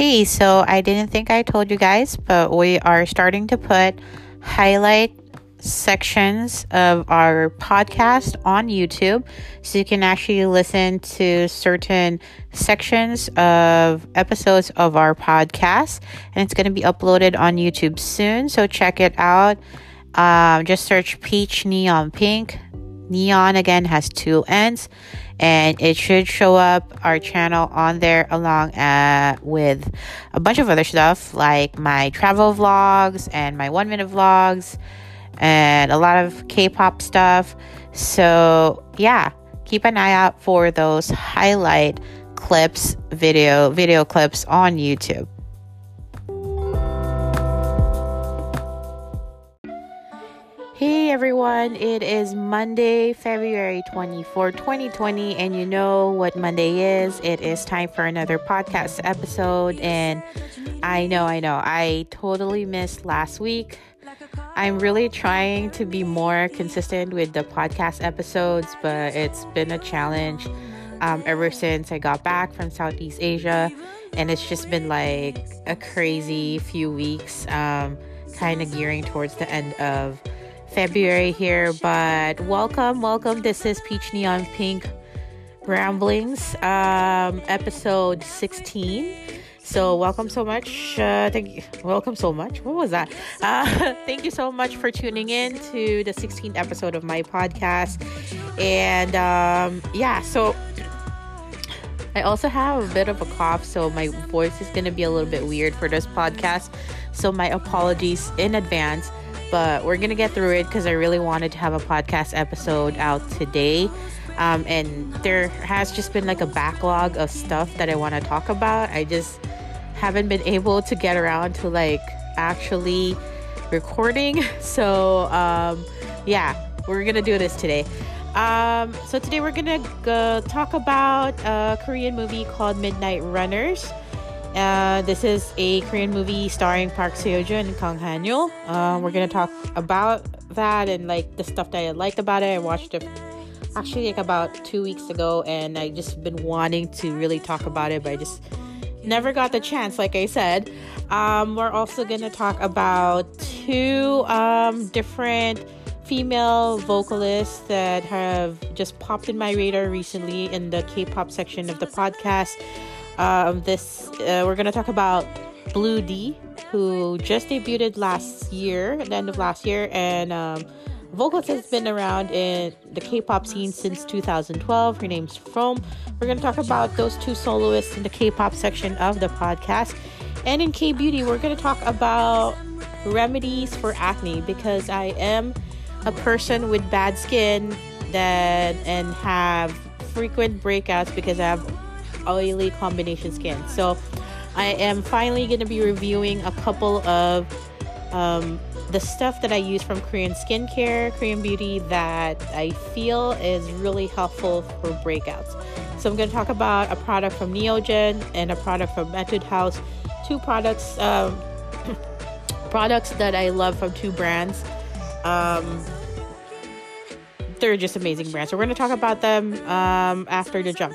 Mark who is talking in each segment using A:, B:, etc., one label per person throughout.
A: Hey, so I didn't think I told you guys, but we are starting to put highlight sections of our podcast on YouTube. So you can actually listen to certain sections of episodes of our podcast. And it's going to be uploaded on YouTube soon. So check it out. Um, just search Peach Neon Pink. Neon again has two ends and it should show up our channel on there along uh, with a bunch of other stuff like my travel vlogs and my one minute vlogs and a lot of k-pop stuff. So yeah keep an eye out for those highlight clips video video clips on youtube Hey everyone, it is Monday, February 24, 2020, and you know what Monday is. It is time for another podcast episode, and I know, I know, I totally missed last week. I'm really trying to be more consistent with the podcast episodes, but it's been a challenge um, ever since I got back from Southeast Asia, and it's just been like a crazy few weeks, um, kind of gearing towards the end of February here, but welcome, welcome. This is Peach Neon Pink Ramblings, um, episode 16. So, welcome so much. Uh, thank you. Welcome so much. What was that? Uh, thank you so much for tuning in to the 16th episode of my podcast. And um, yeah, so I also have a bit of a cough, so my voice is going to be a little bit weird for this podcast. So, my apologies in advance but we're gonna get through it because I really wanted to have a podcast episode out today. Um, and there has just been like a backlog of stuff that I want to talk about. I just haven't been able to get around to like actually recording. So, um, yeah, we're gonna do this today. Um, so, today we're gonna go talk about a Korean movie called Midnight Runners. Uh, this is a Korean movie starring Park Seo-joon and Kang Ha-neul. Uh, we're gonna talk about that and like the stuff that I liked about it. I watched it actually like about two weeks ago, and I just been wanting to really talk about it, but I just never got the chance. Like I said, um, we're also gonna talk about two um, different female vocalists that have just popped in my radar recently in the K-pop section of the podcast. Um, this uh, we're gonna talk about Blue D, who just debuted last year, at the end of last year, and um, vocals has been around in the K-pop scene since 2012. Her name's Fromm. We're gonna talk about those two soloists in the K-pop section of the podcast, and in K Beauty, we're gonna talk about remedies for acne because I am a person with bad skin that and have frequent breakouts because I have oily combination skin. So I am finally going to be reviewing a couple of um, the stuff that I use from Korean skincare, Korean beauty that I feel is really helpful for breakouts. So I'm going to talk about a product from Neogen and a product from Etude House, two products um, products that I love from two brands. Um, they're just amazing brands. So we're going to talk about them um, after the jump.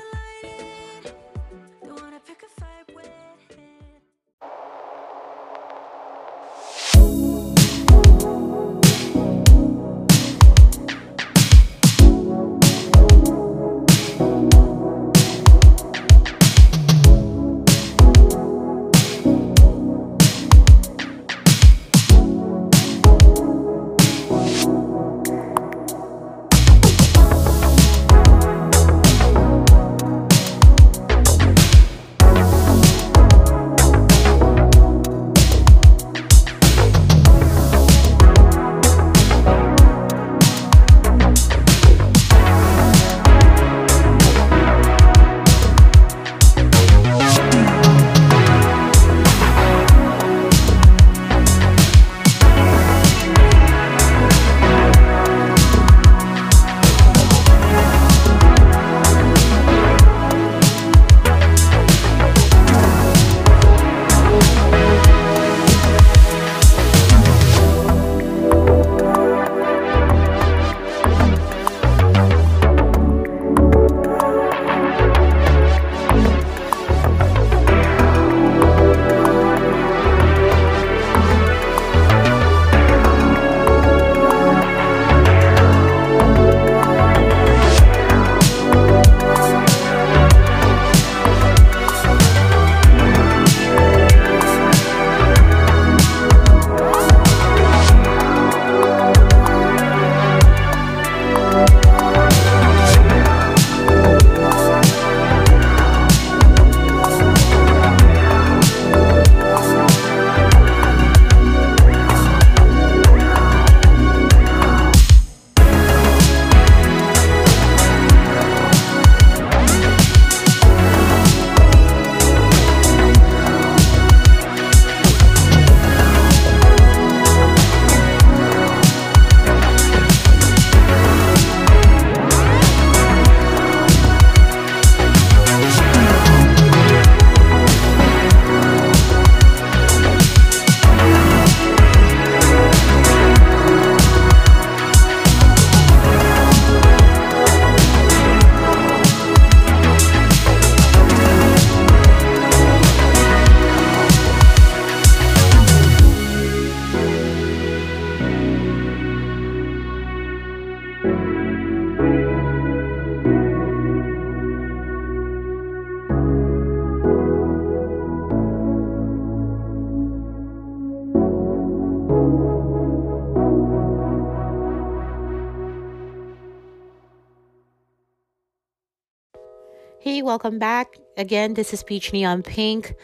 A: Welcome back. Again, this is Peach Neon Pink.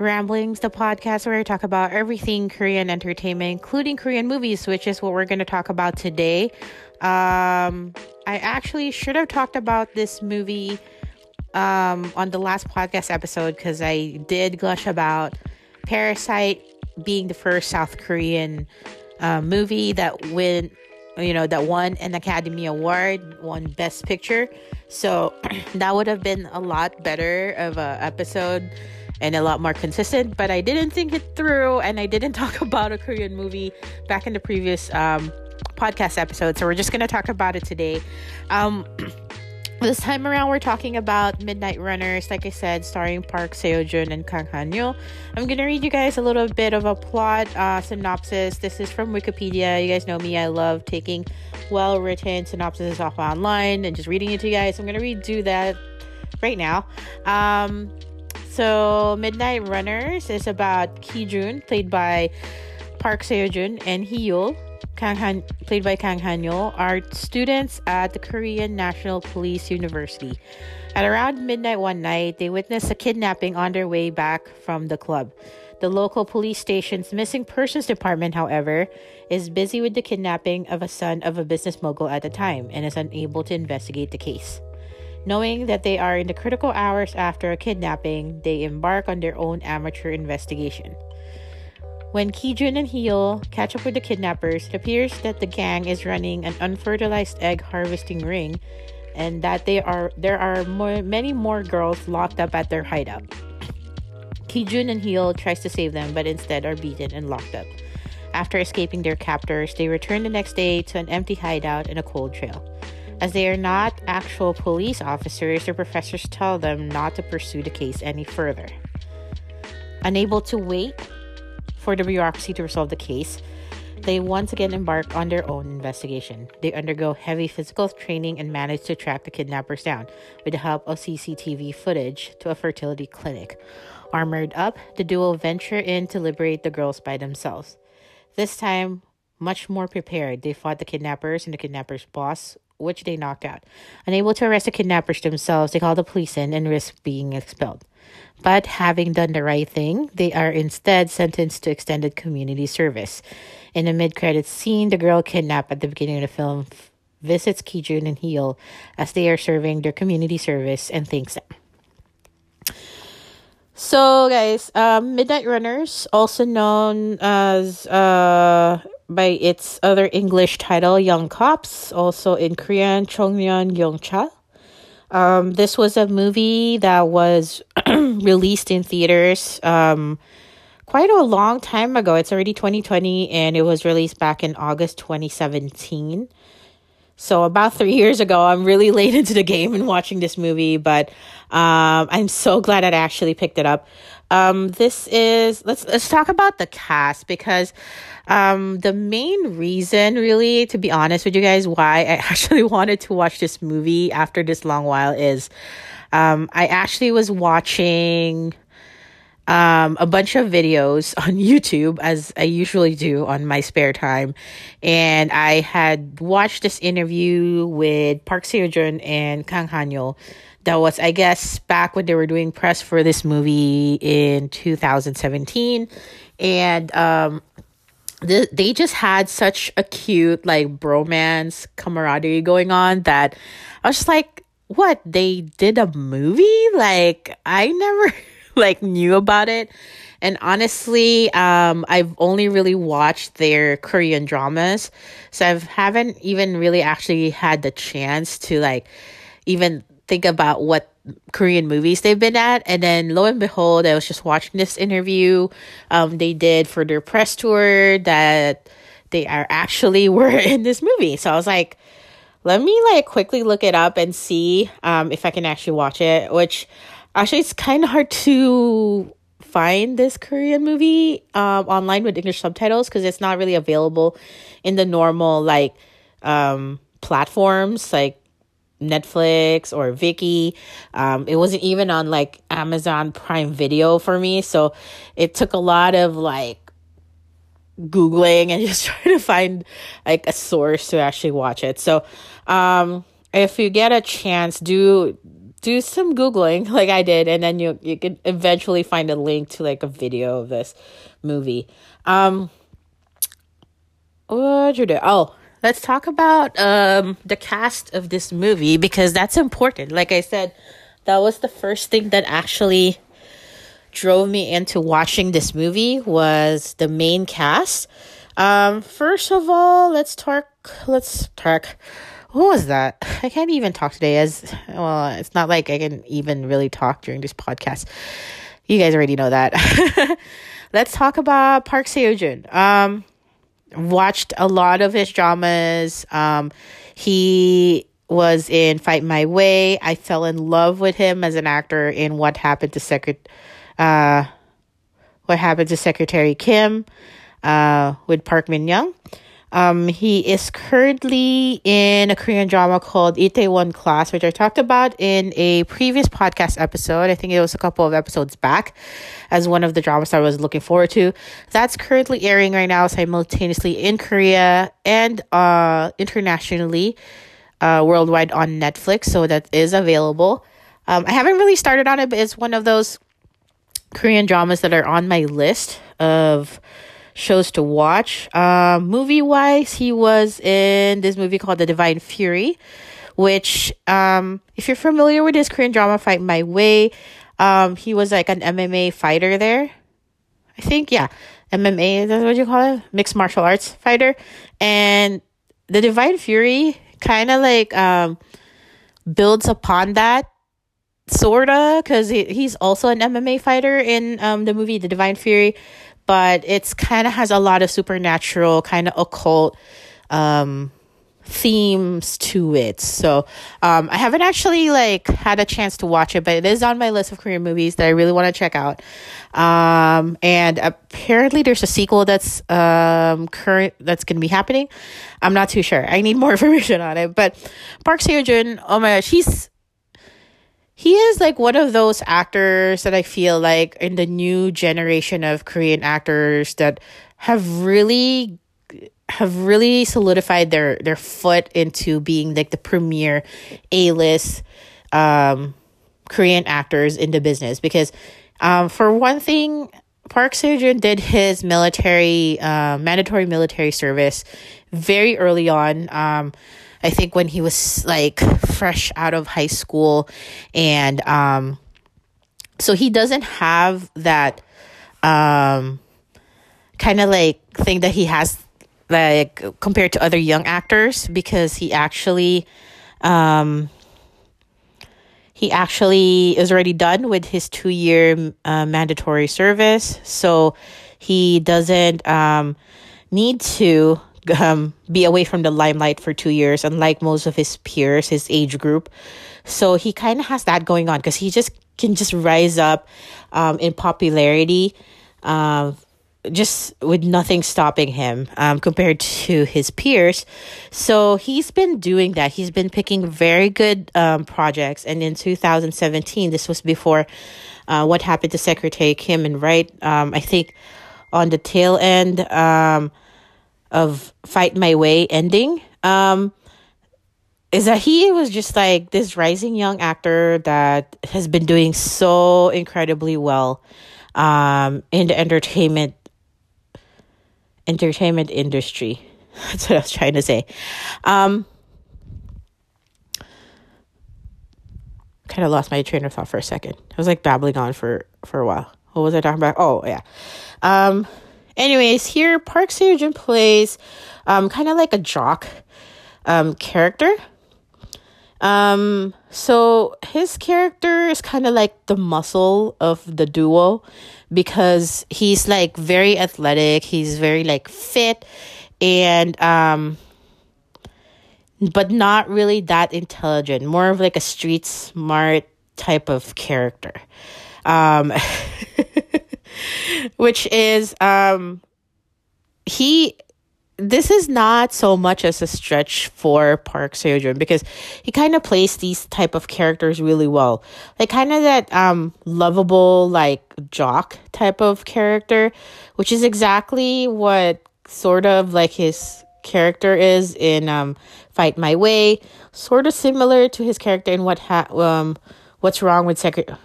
A: Ramblings, the podcast where I talk about everything Korean entertainment, including Korean movies, which is what we're going to talk about today. Um, I actually should have talked about this movie um, on the last podcast episode because I did gush about Parasite being the first South Korean uh, movie that win, you know, that won an Academy Award, won Best Picture. So that would have been a lot better of a episode and a lot more consistent. But I didn't think it through, and I didn't talk about a Korean movie back in the previous um, podcast episode. So we're just gonna talk about it today. Um, This time around, we're talking about Midnight Runners, like I said, starring Park Seo Joon and Kang Han Yo. I'm gonna read you guys a little bit of a plot uh, synopsis. This is from Wikipedia. You guys know me, I love taking well written synopses off online and just reading it to you guys. I'm gonna redo that right now. Um, so, Midnight Runners is about Ki Jun, played by Park Seo Joon, and Hee Yul, Kang Han, played by Kang Han-yo, are students at the Korean National Police University. At around midnight one night, they witness a kidnapping on their way back from the club. The local police station's missing persons department, however, is busy with the kidnapping of a son of a business mogul at the time and is unable to investigate the case. Knowing that they are in the critical hours after a kidnapping, they embark on their own amateur investigation. When Kijun and Heel catch up with the kidnappers, it appears that the gang is running an unfertilized egg harvesting ring and that they are there are more, many more girls locked up at their hideout. Kijun and Heel tries to save them but instead are beaten and locked up. After escaping their captors, they return the next day to an empty hideout and a cold trail. As they are not actual police officers, their professors tell them not to pursue the case any further. Unable to wait for the bureaucracy to resolve the case, they once again embark on their own investigation. They undergo heavy physical training and manage to track the kidnappers down with the help of CCTV footage to a fertility clinic. Armored up, the duo venture in to liberate the girls by themselves. This time, much more prepared, they fought the kidnappers and the kidnappers' boss, which they knocked out. Unable to arrest the kidnappers themselves, they call the police in and risk being expelled. But having done the right thing, they are instead sentenced to extended community service. In the mid credits scene, the girl kidnapped at the beginning of the film visits Kijun and Heel as they are serving their community service and thanks them. So, guys, um, Midnight Runners, also known as uh, by its other English title, Young Cops, also in Korean, Chongmyeon Yongcha. Um, this was a movie that was released in theaters um, quite a long time ago. It's already 2020 and it was released back in August 2017. So about three years ago, I'm really late into the game and watching this movie, but um, I'm so glad I actually picked it up. Um, this is let's let's talk about the cast because um, the main reason, really, to be honest with you guys, why I actually wanted to watch this movie after this long while is um, I actually was watching um, a bunch of videos on YouTube, as I usually do on my spare time. And I had watched this interview with Park Seo Joon and Kang Han Yo. That was, I guess, back when they were doing press for this movie in 2017. And um, they just had such a cute like bromance camaraderie going on that I was just like, what? They did a movie? Like I never like knew about it. And honestly, um, I've only really watched their Korean dramas. So I haven't even really actually had the chance to like even think about what Korean movies they've been at. And then lo and behold, I was just watching this interview um, they did for their press tour that they are actually were in this movie. So I was like, let me like quickly look it up and see um, if I can actually watch it, which actually it's kind of hard to find this Korean movie um, online with English subtitles because it's not really available in the normal like um, platforms like Netflix or Viki. Um, it wasn't even on like Amazon Prime Video for me. So it took a lot of like Googling and just trying to find like a source to actually watch it. So um, if you get a chance, do do some googling like I did, and then you you can eventually find a link to like a video of this movie. Um, what you do? Oh, let's talk about um the cast of this movie because that's important. Like I said, that was the first thing that actually drove me into watching this movie was the main cast. Um, first of all, let's talk. Let's talk. What was that? I can't even talk today. As well, it's not like I can even really talk during this podcast. You guys already know that. let's talk about Park Seo Joon. Um, watched a lot of his dramas. Um, he was in Fight My Way. I fell in love with him as an actor in What Happened to Secret uh What Happened to Secretary Kim uh with Park Min Young. Um, he is currently in a Korean drama called Itaewon Class, which I talked about in a previous podcast episode. I think it was a couple of episodes back as one of the dramas I was looking forward to. That's currently airing right now simultaneously in Korea and uh, internationally, uh, worldwide on Netflix. So that is available. Um, I haven't really started on it, but it's one of those Korean dramas that are on my list of shows to watch. Uh, movie wise, he was in this movie called The Divine Fury, which, um, if you're familiar with his Korean drama Fight My Way, um, he was like an MMA fighter there. I think, yeah, MMA, is that's what you call it? Mixed martial arts fighter. And The Divine Fury kind of like um, builds upon that sorta because he, he's also an MMA fighter in um, the movie The Divine Fury but it's kind of has a lot of supernatural kind of occult um themes to it. So, um I haven't actually like had a chance to watch it, but it is on my list of Korean movies that I really want to check out. Um and apparently there's a sequel that's um current that's going to be happening. I'm not too sure. I need more information on it, but Park Seo-joon, oh my gosh, he's he is like one of those actors that I feel like in the new generation of Korean actors that have really have really solidified their their foot into being like the premier A-list um Korean actors in the business. Because um for one thing Park Seo-joon did his military uh, mandatory military service very early on. Um I think when he was like fresh out of high school and um so he doesn't have that um kind of like thing that he has like compared to other young actors because he actually um he actually is already done with his two year uh, mandatory service. So he doesn't um need to um, be away from the limelight for two years, unlike most of his peers, his age group. So he kind of has that going on because he just can just rise up um, in popularity, uh, just with nothing stopping him um, compared to his peers. So he's been doing that. He's been picking very good um, projects. And in 2017, this was before uh, what happened to Secretary Kim and Wright, Um, I think on the tail end, um, of Fight My Way ending um, is that he was just like this rising young actor that has been doing so incredibly well um, in the entertainment entertainment industry. That's what I was trying to say. Um, kind of lost my train of thought for a second. I was like babbling on for for a while. What was I talking about? Oh yeah. Um, Anyways, here Park Seo Joon plays um, kind of like a jock um, character. Um, so his character is kind of like the muscle of the duo because he's like very athletic, he's very like fit and um but not really that intelligent, more of like a street smart type of character. Um which is um he this is not so much as a stretch for Park Seo Joon because he kind of plays these type of characters really well. Like kind of that um lovable like jock type of character, which is exactly what sort of like his character is in um Fight My Way, sort of similar to his character in what ha- um What's Wrong with Secretary.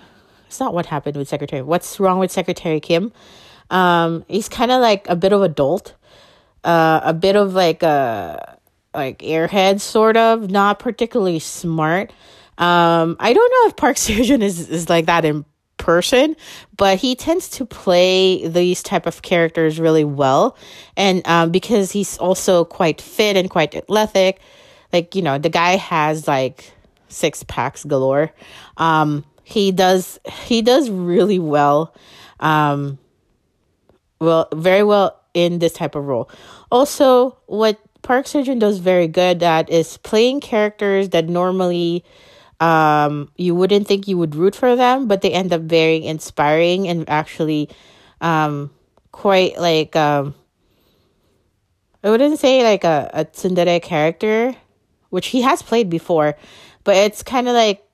A: It's not what happened with Secretary. What's Wrong with Secretary Kim? Um, he's kind of like a bit of adult, uh, a bit of like a like airhead sort of, not particularly smart. Um, I don't know if Park Seo-joon is is like that in person, but he tends to play these type of characters really well, and um, because he's also quite fit and quite athletic, like you know the guy has like six packs galore. Um, he does he does really well, um, well very well in this type of role. Also, what Park Seo-joon does very good at is playing characters that normally um, you wouldn't think you would root for them, but they end up very inspiring and actually um, quite like um, I wouldn't say like a, a tsundere character, which he has played before, but it's kind of like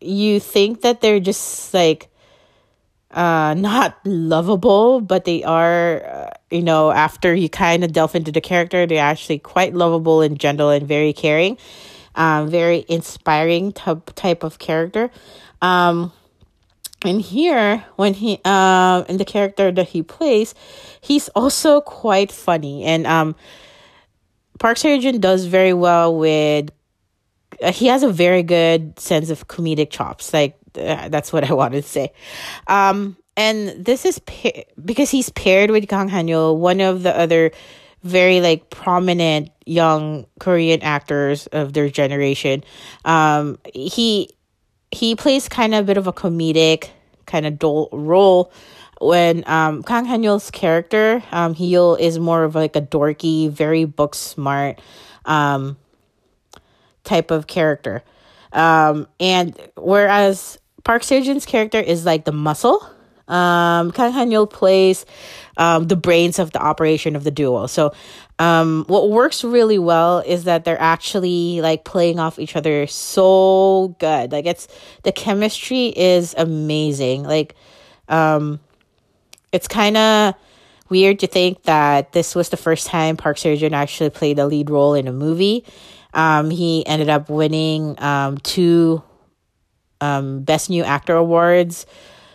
A: you think that they're just like uh not lovable but they are uh, you know after you kind of delve into the character they're actually quite lovable and gentle and very caring um very inspiring type type of character. Um and here when he um uh, in the character that he plays he's also quite funny. And um Park Seo-joon does very well with he has a very good sense of comedic chops like uh, that's what I wanted to say. Um, and this is pa- because he's paired with Kang Ha-neul, one of the other very like prominent young Korean actors of their generation. Um, he he plays kind of a bit of a comedic kind of dull role when um Kang Ha-neul's character um Hyul is more of like a dorky, very book smart um type of character. Um and whereas Park Seo-joon's character is like the muscle. Um, Kang Ha-neul plays um, the brains of the operation of the duo. So, um, what works really well is that they're actually like playing off each other so good. Like it's the chemistry is amazing. Like, um, it's kind of weird to think that this was the first time Park Seo-joon actually played a lead role in a movie. Um, he ended up winning um, two um, Best New Actor awards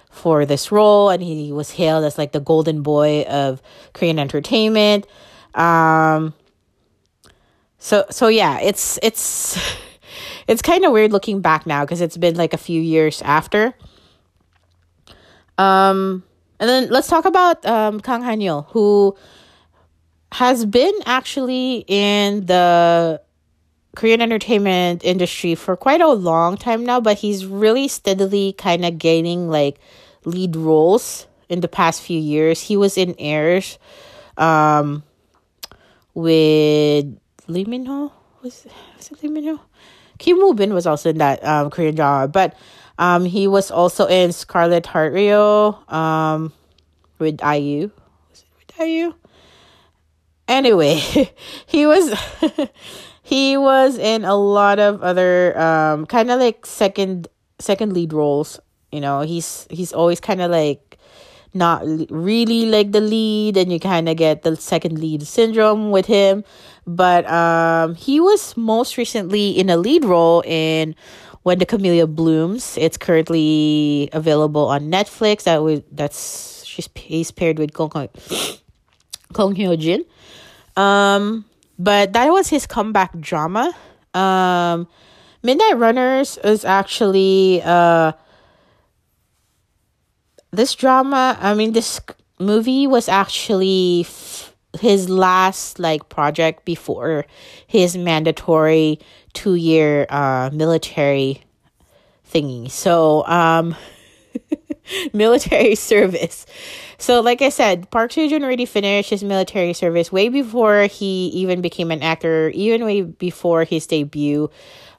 A: for this role, and he was hailed as like the golden boy of Korean entertainment. Um, so so yeah, it's it's it's kind of weird looking back now because it's been like a few years after. Um, and then let's talk about um, Kang Ha-neul, who has been actually in the Korean entertainment industry for quite a long time now, but he's really steadily kind of gaining like lead roles in the past few years. He was in Heirs um with Lee Min Ho. Was, was it Lee Min Ho? Kim Woo Bin was also in that um Korean drama, but um he was also in Scarlet Heart Ryeo um with IU. Was it with IU? Anyway, he was he was in a lot of other um kind of like second second lead roles you know? He's he's always kind of like not really like the lead and you kind of get the second lead syndrome with him. But um he was most recently in a lead role in when the camellia blooms. It's currently available on netflix. That was that's she's he's paired with kong kong hyo jin um but that was his comeback drama. Um, Midnight Runners is actually uh, this drama. I mean, this movie was actually f- his last like project before his mandatory two year uh military thingy. So um, military service. So, like I said, Park Seo-joon already finished his military service way before he even became an actor, even way before his debut,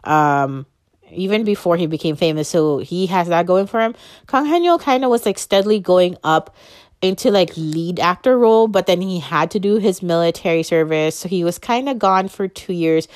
A: um, even before he became famous. So he has that going for him. Kang Ha-neul kind of was like steadily going up into like lead actor role, but then he had to do his military service. So he was kind of gone for two years.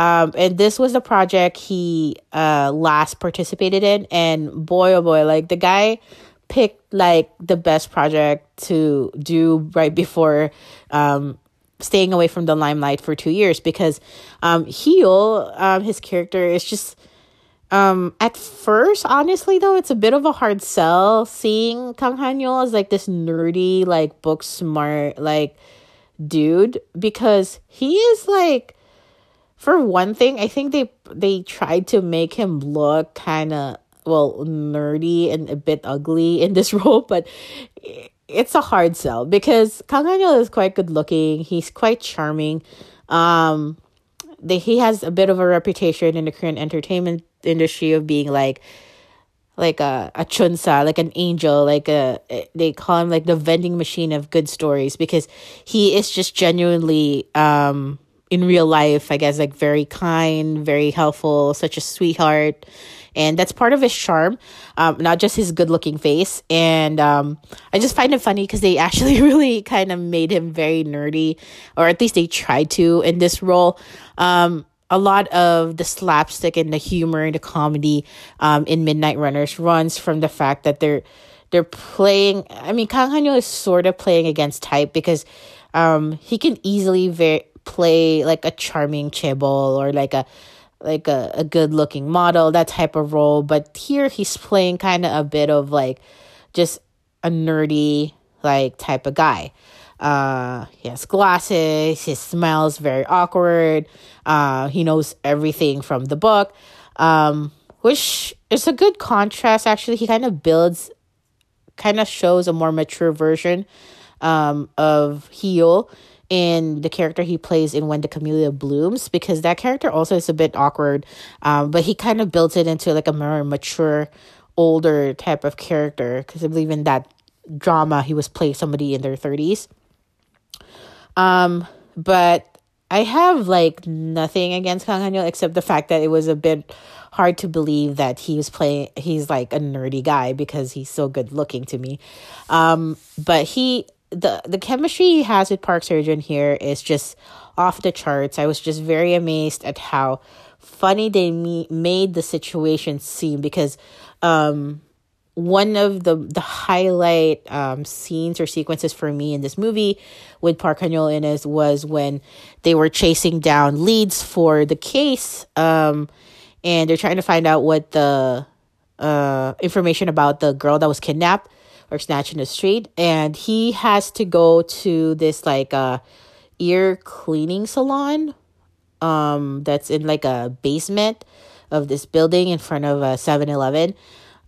A: Um, and this was the project he uh last participated in, and boy oh boy, like the guy picked like the best project to do right before um staying away from the limelight for two years because um Hyul, um his character is just Um, at first, honestly though, it's a bit of a hard sell seeing Kang Ha-neul as like this nerdy, like book smart, like dude because he is like for one thing, I think they they tried to make him look kind of well nerdy and a bit ugly in this role, but it's a hard sell because Kang Ha-neul is quite good looking. He's quite charming. Um, they, he has a bit of a reputation in the Korean entertainment industry of being like like a a chunsa, like an angel, like a they call him like the vending machine of good stories because he is just genuinely um in real life, I guess like very kind, very helpful, such a sweetheart. And that's part of his charm, um, not just his good looking face. And um, I just find it funny because they actually really kind of made him very nerdy, or at least they tried to in this role. Um, a lot of the slapstick and the humor and the comedy um, in Midnight Runners runs from the fact that they're they're playing. I mean, Kang Ha-neul is sort of playing against type because um, he can easily very play like a charming chaebol or like a like a, a good looking model that type of role but here he's playing kind of a bit of like just a nerdy like type of guy uh, he has glasses. His smile is very awkward. Uh, he knows everything from the book, um, which is a good contrast. Actually, he kind of builds, kind of shows a more mature version um, of Hee-yul in the character he plays in When the Camellia Blooms, because that character also is a bit awkward, um, but he kind of built it into like a more mature, older type of character. Because I believe in that drama, he was playing somebody in their 30s. Um, but I have like nothing against Kang Ha-neul except the fact that it was a bit hard to believe that he was playing he's like a nerdy guy because he's so good looking to me. Um, but he the the chemistry he has with Park Seo-joon here is just off the charts. I was just very amazed at how funny they me- made the situation seem because um one of the the highlight um, scenes or sequences for me in this movie with Park Han-yul in is was when they were chasing down leads for the case, um, and they're trying to find out what the uh, information about the girl that was kidnapped or snatched in the street, and he has to go to this like uh, ear cleaning salon um, that's in like a basement of this building in front of a 7-Eleven.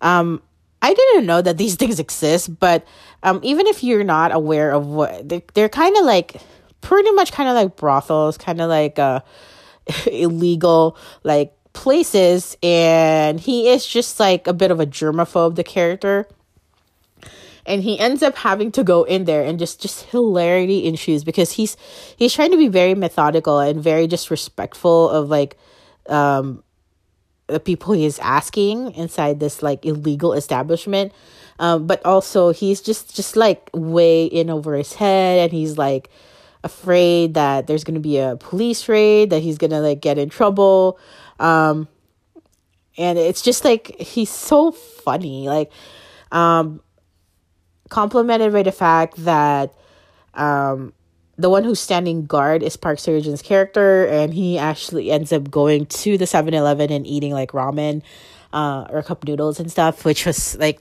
A: Um, I didn't know that these things exist, but um, even if you're not aware of what they're, they're kind of like pretty much kind of like brothels, kind of like uh, illegal like places, and he is just like a bit of a germaphobe, the character. And he ends up having to go in there and just just hilarity ensues because he's he's trying to be very methodical and very just respectful of like um the people he is asking inside this like illegal establishment. Um, but also he's just just like way in over his head and he's like afraid that there's gonna be a police raid that he's gonna like get in trouble. Um, and it's just like he's so funny like um complimented by the fact that um the one who's standing guard is Park Seo-joon's character, and he actually ends up going to the 7 Eleven and eating like ramen uh, or cup noodles and stuff, which was like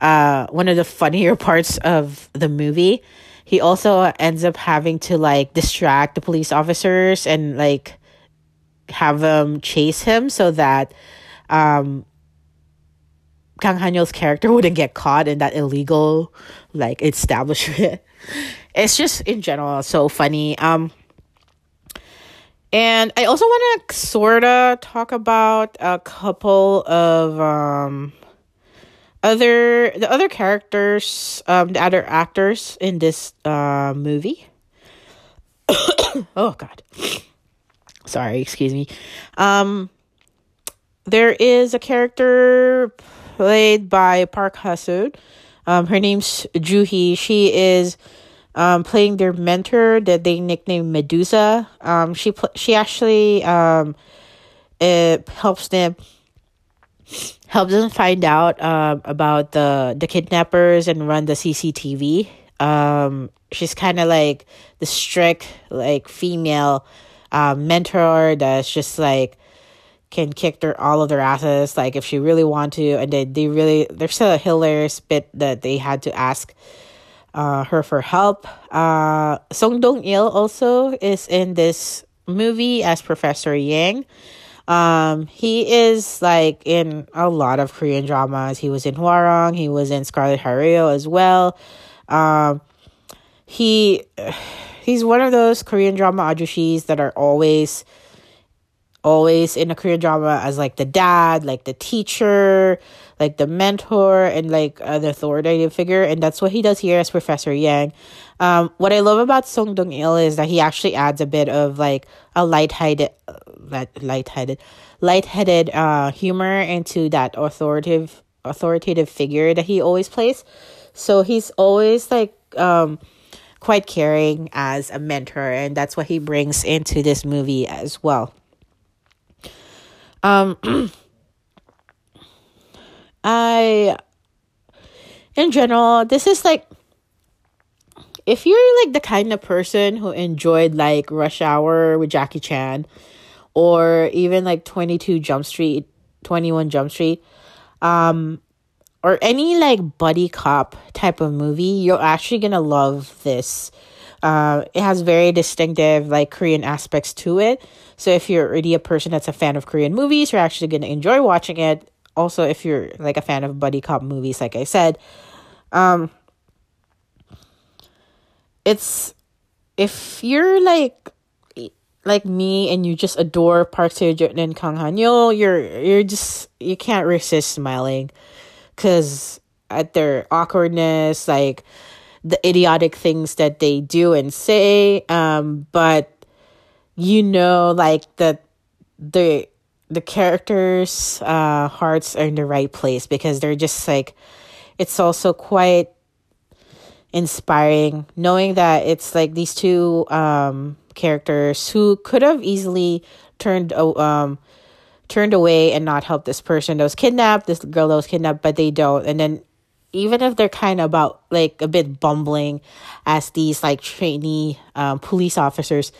A: uh, one of the funnier parts of the movie. He also ends up having to like distract the police officers and like have them chase him so that um, Kang Ha-neul's character wouldn't get caught in that illegal like establishment it's just in general so funny. Um, and I also want to sort of talk about a couple of um other the other characters, um, the other actors in this uh movie. oh God, sorry, excuse me. Um, there is a character played by Park Ha-sun. Um, her name's Juhi. She is um, playing their mentor that they nicknamed Medusa. Um, she pl- she actually um, it helps them helps them find out um, about the the kidnappers and run the CCTV. Um, she's kind of like the strict like female um, mentor that's just like can kick their all of their asses like if she really want to. And they, they really there's a hilarious bit that they had to ask uh, her for help. Uh, song dong il also is in this movie as professor yang. Um, he is like in a lot of korean dramas. He was in hwarang. He was in scarlet Heart as well. Um, he he's one of those korean drama ajushis that are always always in a Korean drama as like the dad, like the teacher, like the mentor, and like uh, the authoritative figure. And that's what he does here as Professor Yang. Um, what I love about Song Dong Il is that he actually adds a bit of like a light-headed, uh, light-headed, light-headed uh, humor into that authoritative authoritative figure that he always plays. So he's always like um quite caring as a mentor, and that's what he brings into this movie as well. Um, I, in general, this is like, if you're like the kind of person who enjoyed like Rush Hour with Jackie Chan, or even like 22 Jump Street, 21 Jump Street, um, or any like buddy cop type of movie, you're actually gonna love this. Uh, it has very distinctive like Korean aspects to it. So if you're already a person that's a fan of Korean movies, you're actually going to enjoy watching it. Also, if you're like a fan of buddy cop movies, like I said, um, it's if you're like like me and you just adore Park Seo Joon and Kang Han Yo, you're you're just you can't resist smiling, cause at their awkwardness, like the idiotic things that they do and say, um, but you know like the the the characters uh hearts are in the right place because they're just like it's also quite inspiring knowing that it's like these two um characters who could have easily turned um turned away and not helped this person that was kidnapped this girl that was kidnapped but they don't. And then even if they're kind of about like a bit bumbling as these like trainee um, police officers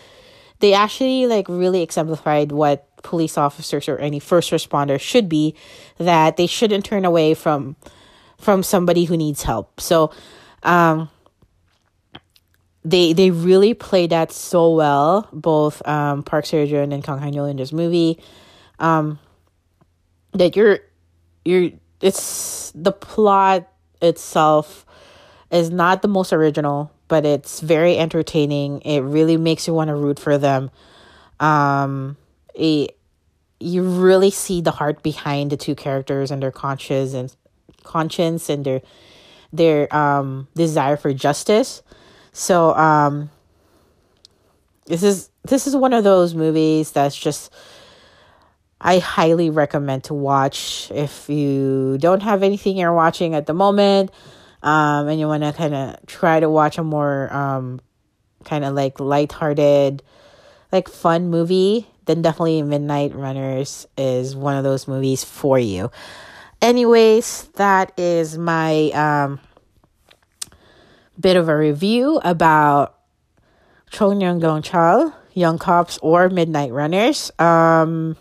A: they actually like really exemplified what police officers or any first responders should be that they shouldn't turn away from from somebody who needs help. So um they they really play that so well both um park seo and kang han in this movie. Um that you're you're it's the plot itself is not the most original but it's very entertaining. It really makes you want to root for them. Um, it, you really see the heart behind the two characters and their conscience and conscience and their their um desire for justice. So um this is this is one of those movies that's just I highly recommend to watch if you don't have anything you're watching at the moment um, and you want to kind of try to watch a more um, kind of like lighthearted, like fun movie, then definitely Midnight Runners is one of those movies for you. Anyways, that is my um, bit of a review about Chongyang Dongchal, Young Cops, or Midnight Runners. Um,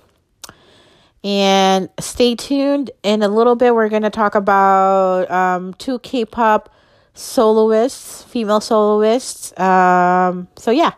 A: and stay tuned. In a little bit, we're going to talk about um, two K pop soloists, female soloists. Um, so, yeah.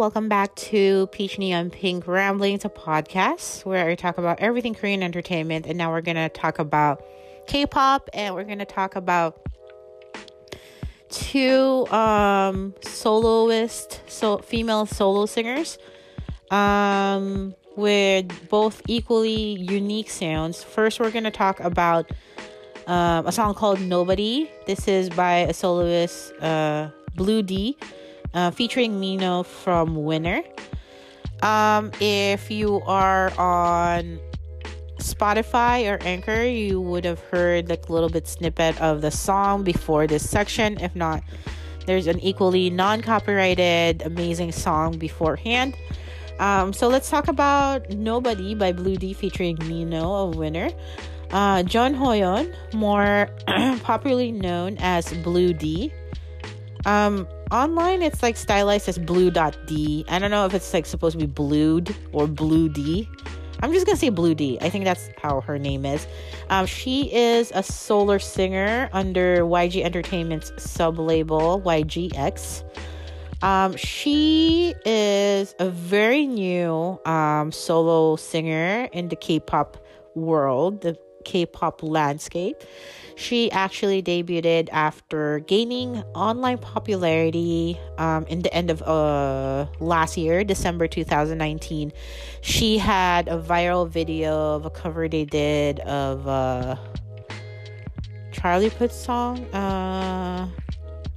A: Welcome back to Peach Neon Pink Ramblings, a podcast where I talk about everything Korean entertainment. And now we're going to talk about K pop and we're going to talk about two um, soloist, so female solo singers um, with both equally unique sounds. First, we're going to talk about um, a song called Nobody. This is by a soloist, uh, Blue D uh, featuring Mino from Winner. Um, if you are on Spotify or Anchor, you would have heard like a little bit snippet of the song before this section. If not, there's an equally non-copyrighted amazing song beforehand. Um, so let's talk about Nobody by Blue D featuring Mino, of winner. Uh, John Hoyon, more popularly known as Blue D. Um, online it's like stylized as blue.d. I don't know if it's like supposed to be blued or blue D. I'm just gonna say Blue D. I think that's how her name is. Um, she is a solar singer under YG Entertainment's sub label YGX. Um, she is a very new um, solo singer in the K-pop world, the K-pop landscape. She actually debuted after gaining online popularity um, in the end of uh, last year, December 2019. She had a viral video of a cover they did of uh, Charlie Puth's song. Uh,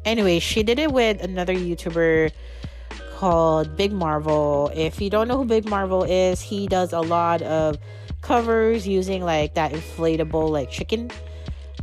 A: anyway, she did it with another YouTuber called Big Marvel. If you don't know who Big Marvel is, he does a lot of covers using like that inflatable like chicken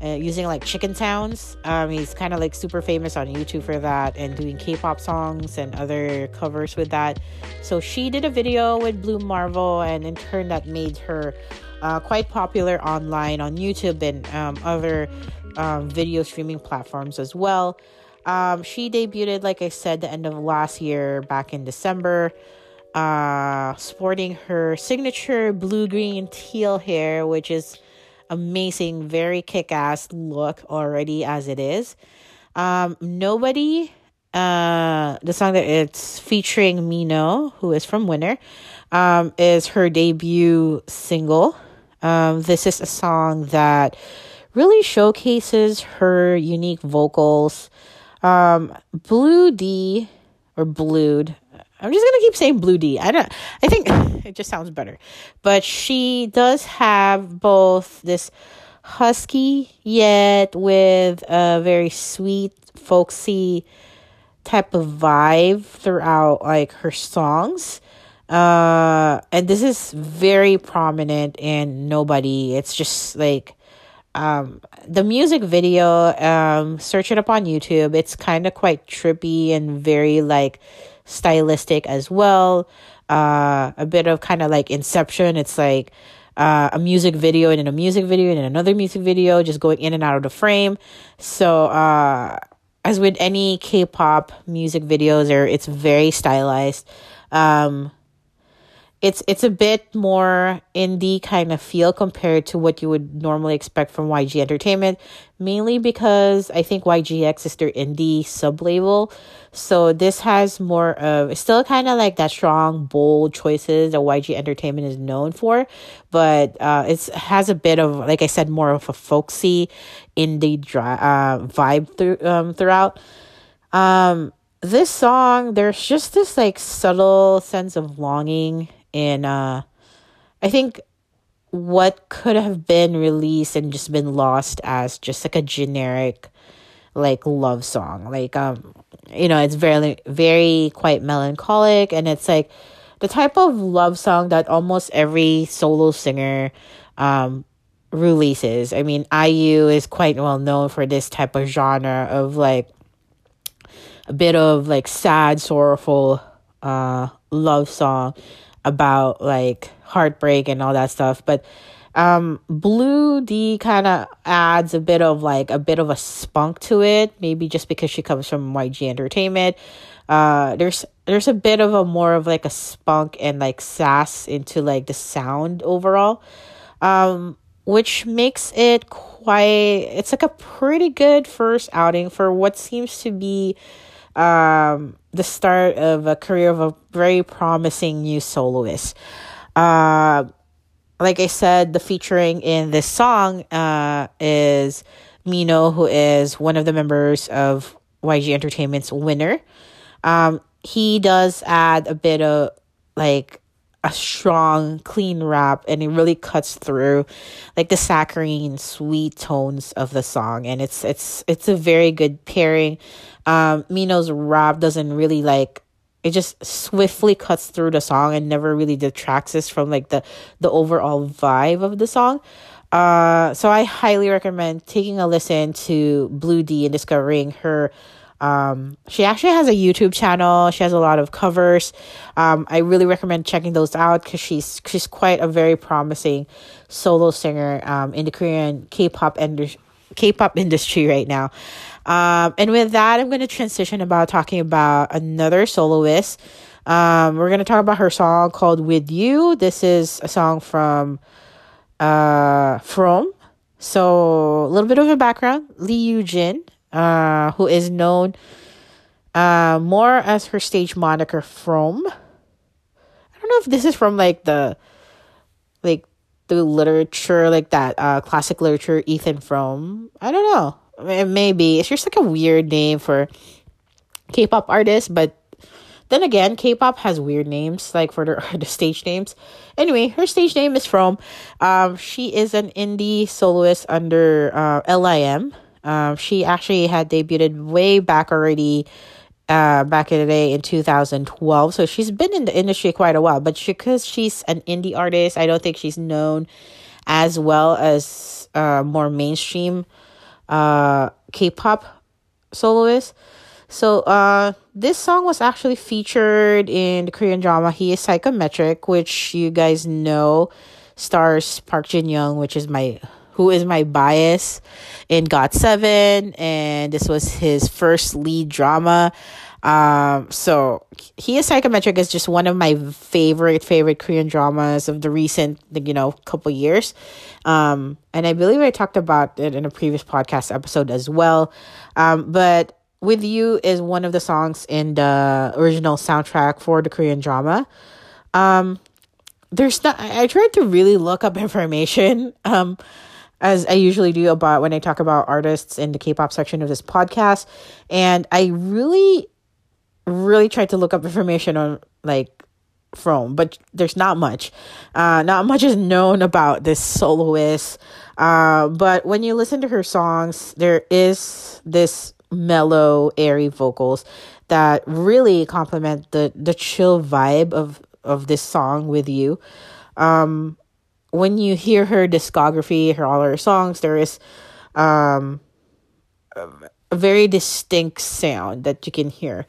A: uh, using like chicken sounds. Um, he's kind of like super famous on YouTube for that and doing K-pop songs and other covers with that. So she did a video with Blue Marvel, and in turn that made her uh, quite popular online on YouTube and um, other um, video streaming platforms as well. Um, she debuted, like I said, the end of last year, back in December, uh, sporting her signature blue, green, teal hair, which is amazing, very kick ass look already as it is. Um, Nobody, uh, the song that it's featuring Mino, who is from Winner, um, is her debut single. Um, this is a song that really showcases her unique vocals. Um, Blue D or Blued, I'm just gonna keep saying Blue D. I don't. I think it just sounds better, but she does have both this husky yet with a very sweet, folksy type of vibe throughout like her songs. Uh, and this is very prominent in Nobody. It's just like um the music video um search it up on youtube it's kind of quite trippy and very like stylistic as well. Uh, a bit of kind of like Inception. It's like uh, a music video and then a music video and then another music video, just going in and out of the frame. So, uh, as with any K-pop music videos, or it's very stylized. Um, it's it's a bit more indie kind of feel compared to what you would normally expect from YG Entertainment, mainly because I think YGX is their indie sub label. So this has more of it's still kind of like that strong, bold choices that YG Entertainment is known for, but uh, it has a bit of like I said, more of a folksy indie dry, uh, vibe through um, throughout. Um, this song, there's just this like subtle sense of longing and uh I think what could have been released and just been lost as just like a generic like love song. Like um you know it's very very quite melancholic and it's like the type of love song that almost every solo singer um releases. I mean iu is quite well known for this type of genre of like a bit of like sad sorrowful uh love song about like heartbreak and all that stuff. But um Blue D kind of adds a bit of like a bit of a spunk to it, maybe just because she comes from YG Entertainment. Uh there's there's a bit of a more of like a spunk and like sass into like the sound overall. Um which makes it quite it's like a pretty good first outing for what seems to be um, the start of a career of a very promising new soloist. Uh, like I said, the featuring in this song uh, is Mino, who is one of the members of YG Entertainment's winner. Um, he does add a bit of like a strong, clean rap, and it really cuts through like the saccharine, sweet tones of the song, and it's it's it's a very good pairing. Um, Mino's rap doesn't really like it just swiftly cuts through the song and never really detracts us from like the the overall vibe of the song. Uh, so I highly recommend taking a listen to Blue D and discovering her. Um, she actually has a YouTube channel. She has a lot of covers. Um, I really recommend checking those out because she's she's quite a very promising solo singer um, in the Korean K-pop and K-pop industry right now. Um, and with that, I'm going to transition about talking about another soloist. Um, we're going to talk about her song called "With You." This is a song from uh, Fromm. So a little bit of a background: Lee Yoo Jin, uh, who is known uh, more as her stage moniker Fromm. I don't know if this is from like the like the literature, like that uh, classic literature, Ethan Frome. I don't know maybe it's just like a weird name for K-pop artists, but then again, K-pop has weird names like for the, the stage names. Anyway, her stage name is Fromm. Um, she is an indie soloist under uh, LIM. Um, she actually had debuted way back already, uh, back in the day in 2012. So she's been in the industry quite a while. But because she's an indie artist, I don't think she's known as well as uh, more mainstream uh, K-pop soloists. So uh, this song was actually featured in the Korean drama He is Psychometric, which you guys know stars Park Jin Young, which is my who is my bias in God Seven, and this was his first lead drama. Um, so he is psychometric is just one of my favorite favorite Korean dramas of the recent you know couple years. Um, and I believe I talked about it in a previous podcast episode as well. Um, but with you is one of the songs in the original soundtrack for the Korean drama. Um, there's not. I, tried to really look up information. Um, as I usually do about when I talk about artists in the K-pop section of this podcast, and I really really tried to look up information on like Fromm, but there's not much. Uh, not much is known about this soloist. Uh, but when you listen to her songs, there is this mellow, airy vocals that really complement the the chill vibe of of this song with you. Um, when you hear her discography, her all her songs, there is um, a very distinct sound that you can hear.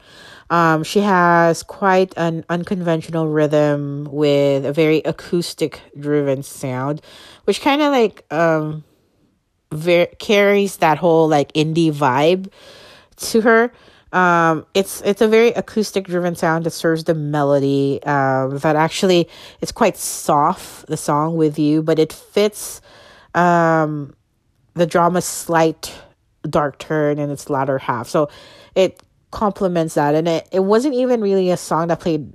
A: Um, she has quite an unconventional rhythm with a very acoustic driven sound, which kind of like um, ver- carries that whole like indie vibe to her. Um, it's it's a very acoustic driven sound that serves the melody. Um, that actually it's quite soft the song with you, but it fits um the drama's slight dark turn in its latter half. So it complements that. And it, it wasn't even really a song that played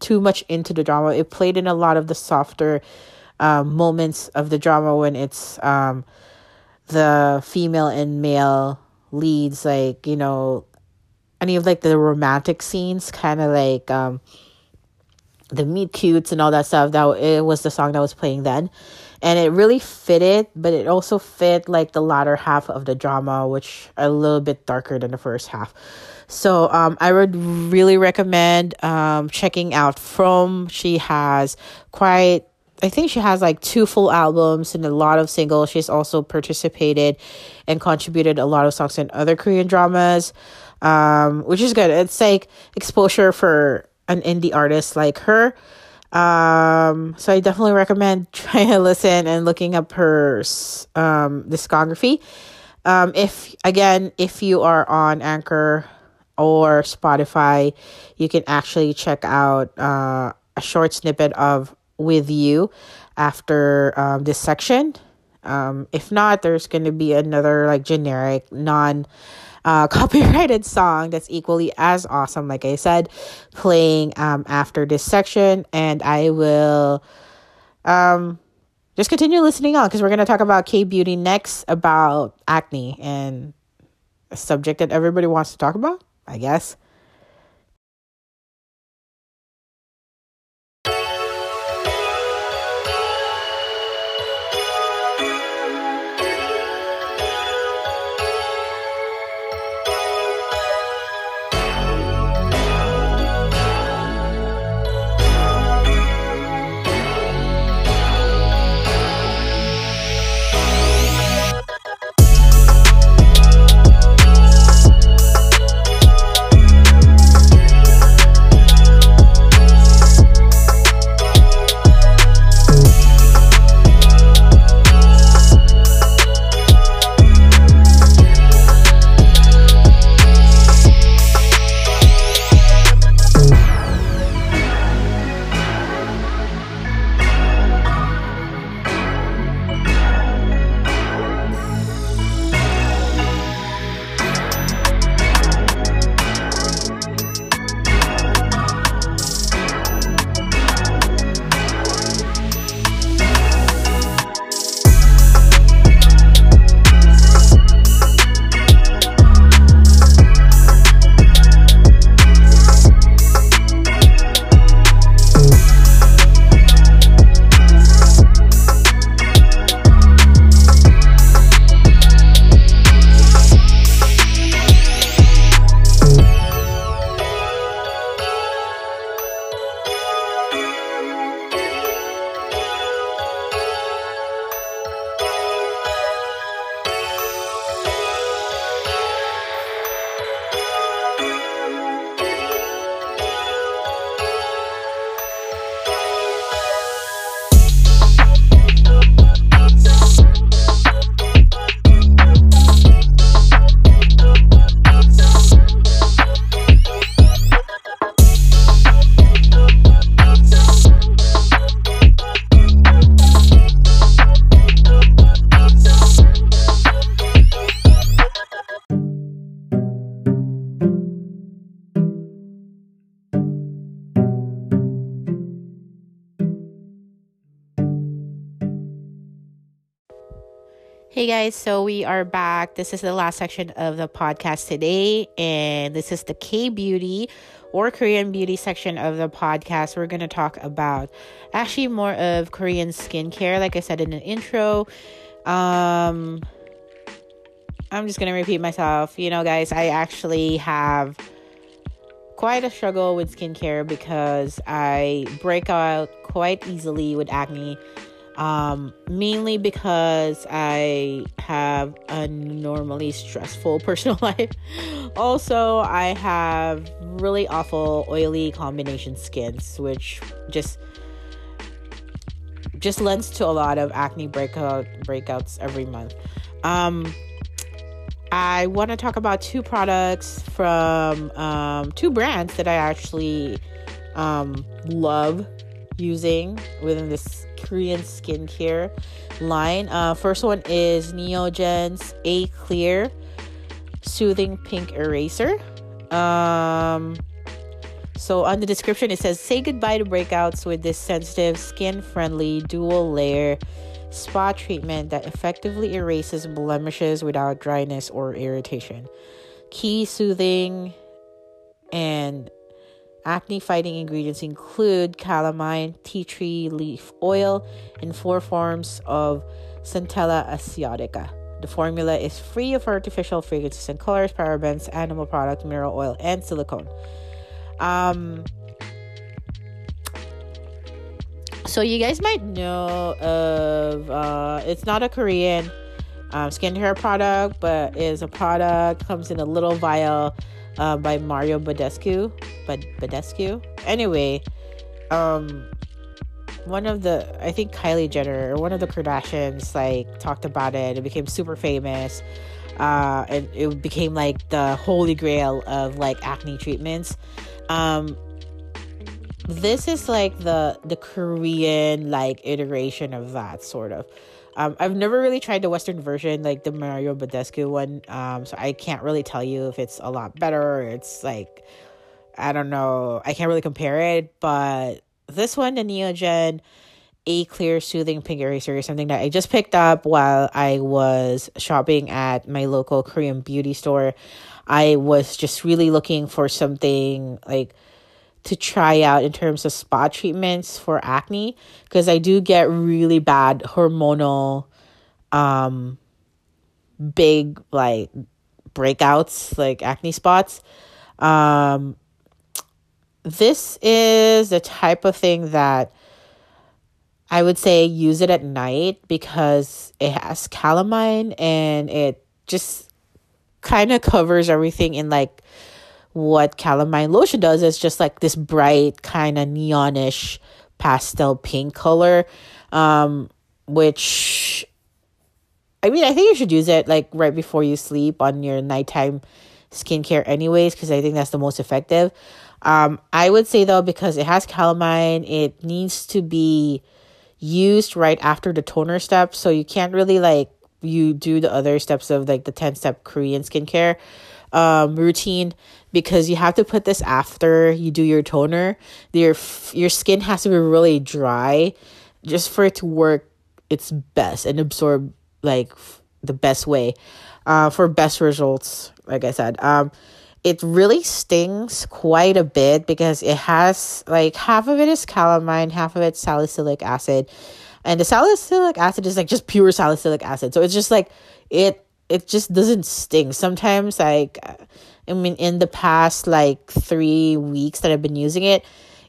A: too much into the drama. It played in a lot of the softer um, moments of the drama when it's um, the female and male leads, like, you know, any of like the romantic scenes, kind of like um, the meet cutes and all that stuff. That it was the song that was playing then and it really fitted but it also fit like the latter half of the drama which a little bit darker than the first half so um, I would really recommend um, checking out Fromm. She has quite I think she has like two full albums and a lot of singles. She's also participated and contributed a lot of songs in other Korean dramas, um, which is good. It's like exposure for an indie artist like her. Um, so I definitely recommend trying to listen and looking up her um, discography. Um, if again, if you are on Anchor or Spotify, you can actually check out uh, a short snippet of With You after um, this section. Um, if not, there's going to be another like generic non uh, copyrighted song that's equally as awesome, like I said, playing um, after this section. And I will um, just continue listening on because we're going to talk about K Beauty next about acne and a subject that everybody wants to talk about, I guess. Hey guys, so we are back. This is the last section of the podcast today, and this is the K beauty or Korean beauty section of the podcast. We're going to talk about actually more of Korean skincare, like I said in the intro. Um, I'm just going to repeat myself. You know, guys, I actually have quite a struggle with skincare because I break out quite easily with acne um, mainly because I have a normally stressful personal life. also, I have really awful oily combination skins, which just just lends to a lot of acne breakout breakouts every month. Um, I want to talk about two products from um, two brands that I actually um, love using within this Korean skincare line. Uh, first one is Neogen's A Clear Soothing Pink Eraser. Um, so on the description it says say goodbye to breakouts with this sensitive, skin-friendly dual layer spa treatment that effectively erases blemishes without dryness or irritation. Key soothing and Acne fighting ingredients include calamine, tea tree leaf oil, and four forms of Centella asiatica. The formula is free of artificial fragrances and colors, parabens, animal products, mineral oil, and silicone. Um, so you guys might know of uh, it's not a Korean um, skincare product, but is a product comes in a little vial uh, by Mario Badescu. But Badescu. Anyway, um, one of the I think Kylie Jenner or one of the Kardashians like talked about it. It became super famous. Uh, and it became like the holy grail of like acne treatments. Um, this is like the the Korean like iteration of that sort of. Um, I've never really tried the Western version, like the Mario Badescu one. Um, so I can't really tell you if it's a lot better. it's like, I don't know. I can't really compare it. But this one, the Neogen A Clear Soothing Pink Eraser, is something that I just picked up while I was shopping at my local Korean beauty store. I was just really looking for something like to try out in terms of spa treatments for acne because I do get really bad hormonal um big like breakouts like acne spots. Um this is the type of thing that I would say use it at night because it has calamine and it just kind of covers everything in like what calamine lotion does is just like this bright kind of neonish pastel pink color um which i mean i think you should use it like right before you sleep on your nighttime skincare anyways because i think that's the most effective. Um i would say though because it has calamine it needs to be used right after the toner step so you can't really like you do the other steps of like the 10 step korean skincare um, routine because you have to put this after you do your toner. Your your skin has to be really dry just for it to work its best and absorb like the best way uh, for best results. Like I said, um, it really stings quite a bit because it has like half of it is calamine, half of it's salicylic acid, and the salicylic acid is like just pure salicylic acid. So it's just like it it just doesn't sting. Sometimes like I mean in the past like 3 weeks that I've been using it,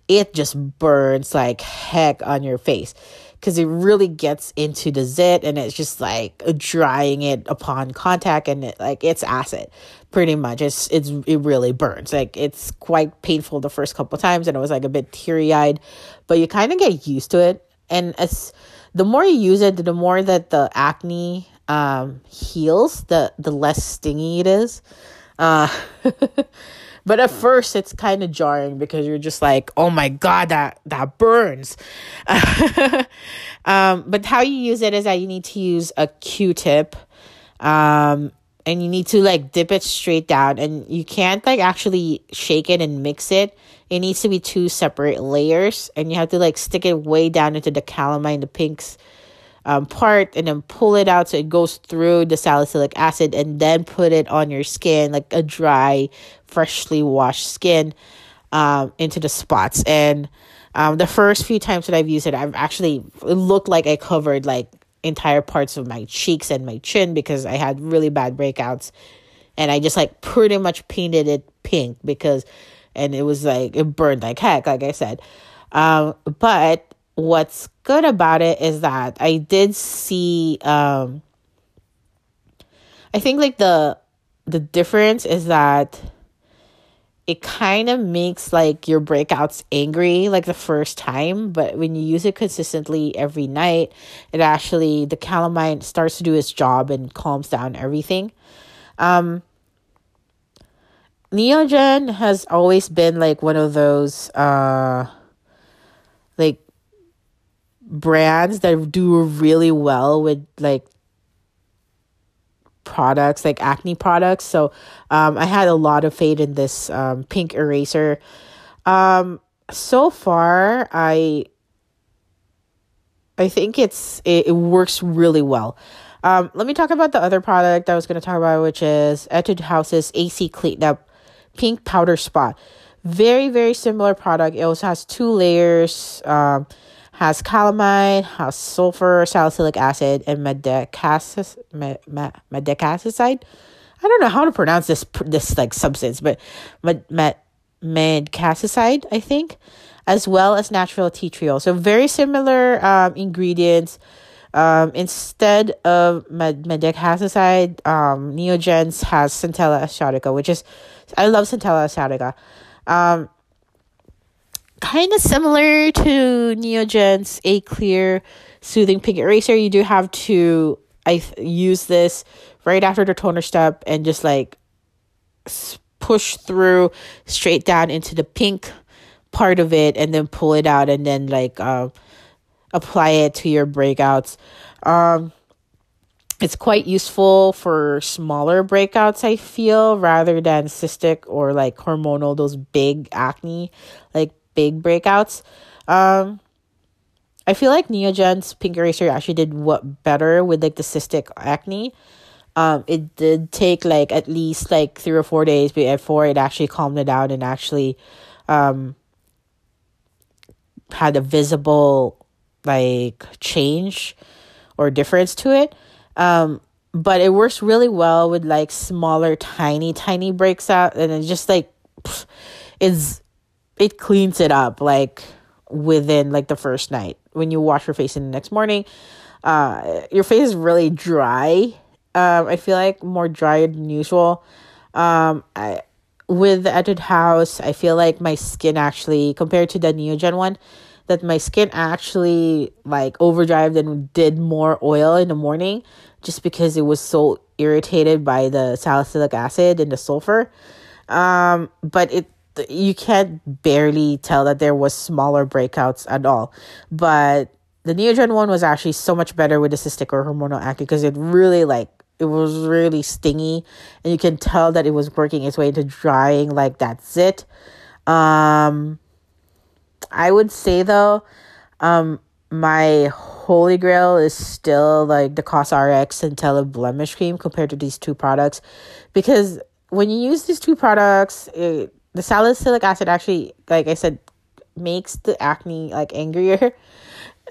A: it just burns like heck on your face. Because it really gets into the zit and it's just like drying it upon contact and it like it's acid pretty much. It's it's it really burns. Like it's quite painful the first couple times and it was like a bit teary-eyed but you kind of get used to it. And as the more you use it the more that the acne um, heals, the the less stingy it is. Uh, but at first, it's kind of jarring because you're just like, "Oh my god, that that burns." um, but how you use it is that you need to use a Q-tip, um, and you need to like dip it straight down, and you can't like actually shake it and mix it. It needs to be two separate layers, and you have to like stick it way down into the calamine, the pinks um, part and then pull it out so it goes through the salicylic acid and then put it on your skin like a dry, freshly washed skin um, into the spots. And um, the first few times that I've used it, I've actually it looked like I covered like entire parts of my cheeks and my chin because I had really bad breakouts. And I just like pretty much painted it pink because, and it was like, it burned like heck, like I said. Um, but what's good about it is that I did see um I think like the the difference is that it kind of makes like your breakouts angry like the first time, but when you use it consistently every night, it actually the calamine starts to do its job and calms down everything. Um Neogen has always been like one of those uh brands that do really well with like products like acne products. So um i had a lot of faith in this um pink eraser. Um so far i i think it's it, it works really well. Um let me talk about the other product i was going to talk about which is etude house's ac clean up pink powder spot very very similar product. It also has two layers um has calamine, has sulfur, salicylic acid, and medicacicide. I don't know how to pronounce this this like substance, but med, med, medicacicide, I think, as well as natural tea tree oil. So very similar um, ingredients. Um, instead of med- medicacicide, um, Neogens has Centella asiatica, which is I love Centella asiatica. Um, kind of similar to Neogen's A Clear Soothing Pink Eraser. You do have to I use this right after the toner step and just like push through straight down into the pink part of it and then pull it out and then like uh, apply it to your breakouts. Um, it's quite useful for smaller breakouts, I feel, rather than cystic or like hormonal, those big acne, like big breakouts. Um, I feel like Neogen's Pink Eraser actually did what better with like the cystic acne. Um, it did take like at least like three or four days before it actually calmed it down and actually um had a visible like change or difference to it. Um, but it works really well with like smaller, tiny, tiny breaks out, and it just like it's it cleans it up like within like the first night when you wash your face in the next morning. Uh, your face is really dry. Um, I feel like more dry than usual. Um, I with the Etude House, I feel like my skin actually compared to the Neogen one, that my skin actually like overdrived and did more oil in the morning just because it was so irritated by the salicylic acid and the sulfur. Um, but it you can't barely tell that there was smaller breakouts at all. But the Neogen one was actually so much better with the cystic or hormonal acne because it really like it was really stingy and you can tell that it was working its way into drying like that's it. Um I would say though, um, my holy grail is still like the COSRX Centella Blemish Cream compared to these two products because when you use these two products, it, the salicylic acid actually, like I said, makes the acne like angrier.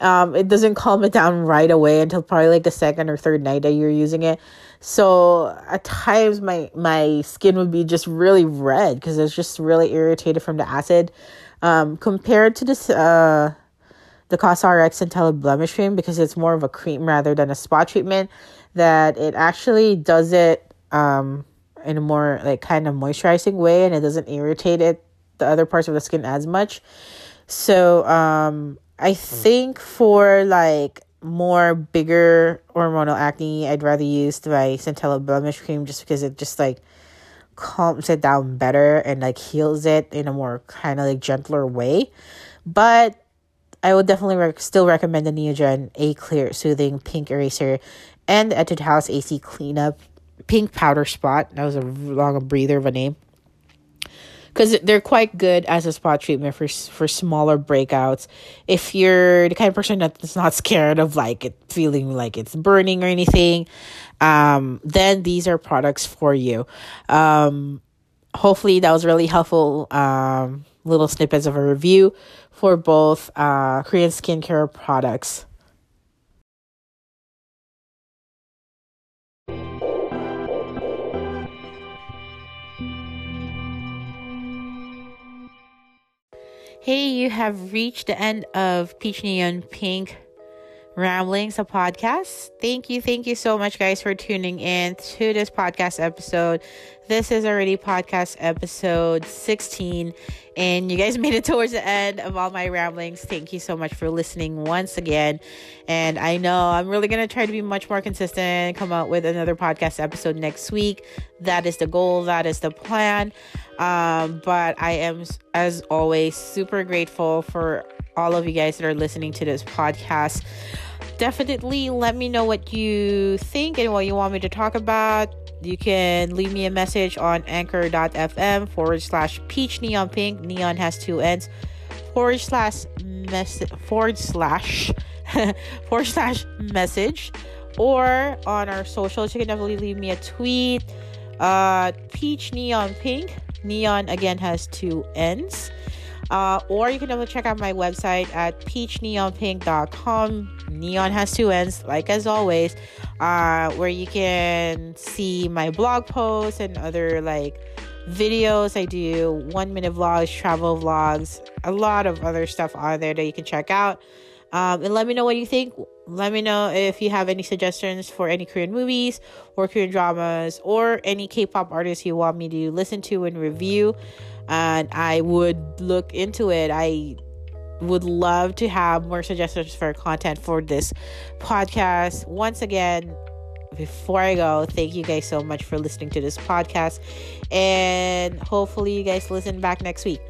A: Um, it doesn't calm it down right away until probably like the second or third night that you're using it. So at times my my skin would be just really red because it's just really irritated from the acid. Um, compared to this, uh, the COSRX Centella Blemish Cream, because it's more of a cream rather than a spot treatment, that it actually does it um, in a more like kind of moisturizing way and it doesn't irritate it, the other parts of the skin as much. So um, I think for like more bigger hormonal acne, I'd rather use the Centella Blemish Cream just because it just like calms it down better and like heals it in a more kind of like gentler way. But I would definitely rec- still recommend the Neogen A Clear Soothing Pink Eraser and the Etude House AC Cleanup Pink Powder Spot. That was a long breather of a name because they're quite good as a spot treatment for for smaller breakouts. If you're the kind of person that's not scared of like it feeling like it's burning or anything, um, then these are products for you. Um, hopefully that was really helpful. Um, little snippets of a review for both uh, Korean skincare products. Hey, you have reached the end of Peach Neon Pink Ramblings, a podcast. Thank you, thank you so much, guys, for tuning in to this podcast episode. This is already podcast episode 16, and you guys made it towards the end of all my ramblings. Thank you so much for listening once again. And I know I'm really going to try to be much more consistent, come out with another podcast episode next week. That is the goal, that is the plan. Um, but I am, as always, super grateful for all of you guys that are listening to this podcast. Definitely let me know what you think and what you want me to talk about. You can leave me a message on anchor.fm forward slash peach neon pink. Neon has two ends. Forward slash message forward slash forward slash message. Or on our socials, you can definitely leave me a tweet. Uh, peach neon pink Neon again has two N's. Uh, or you can also check out my website at peachneonpink.com. Neon has two ends, like as always, uh, where you can see my blog posts and other like videos. I do one minute vlogs, travel vlogs, a lot of other stuff on there that you can check out. Um, and let me know what you think. Let me know if you have any suggestions for any Korean movies or Korean dramas or any K pop artists you want me to listen to and review. And I would look into it. I would love to have more suggestions for content for this podcast. Once again, before I go, thank you guys so much for listening to this podcast. And hopefully, you guys listen back next week.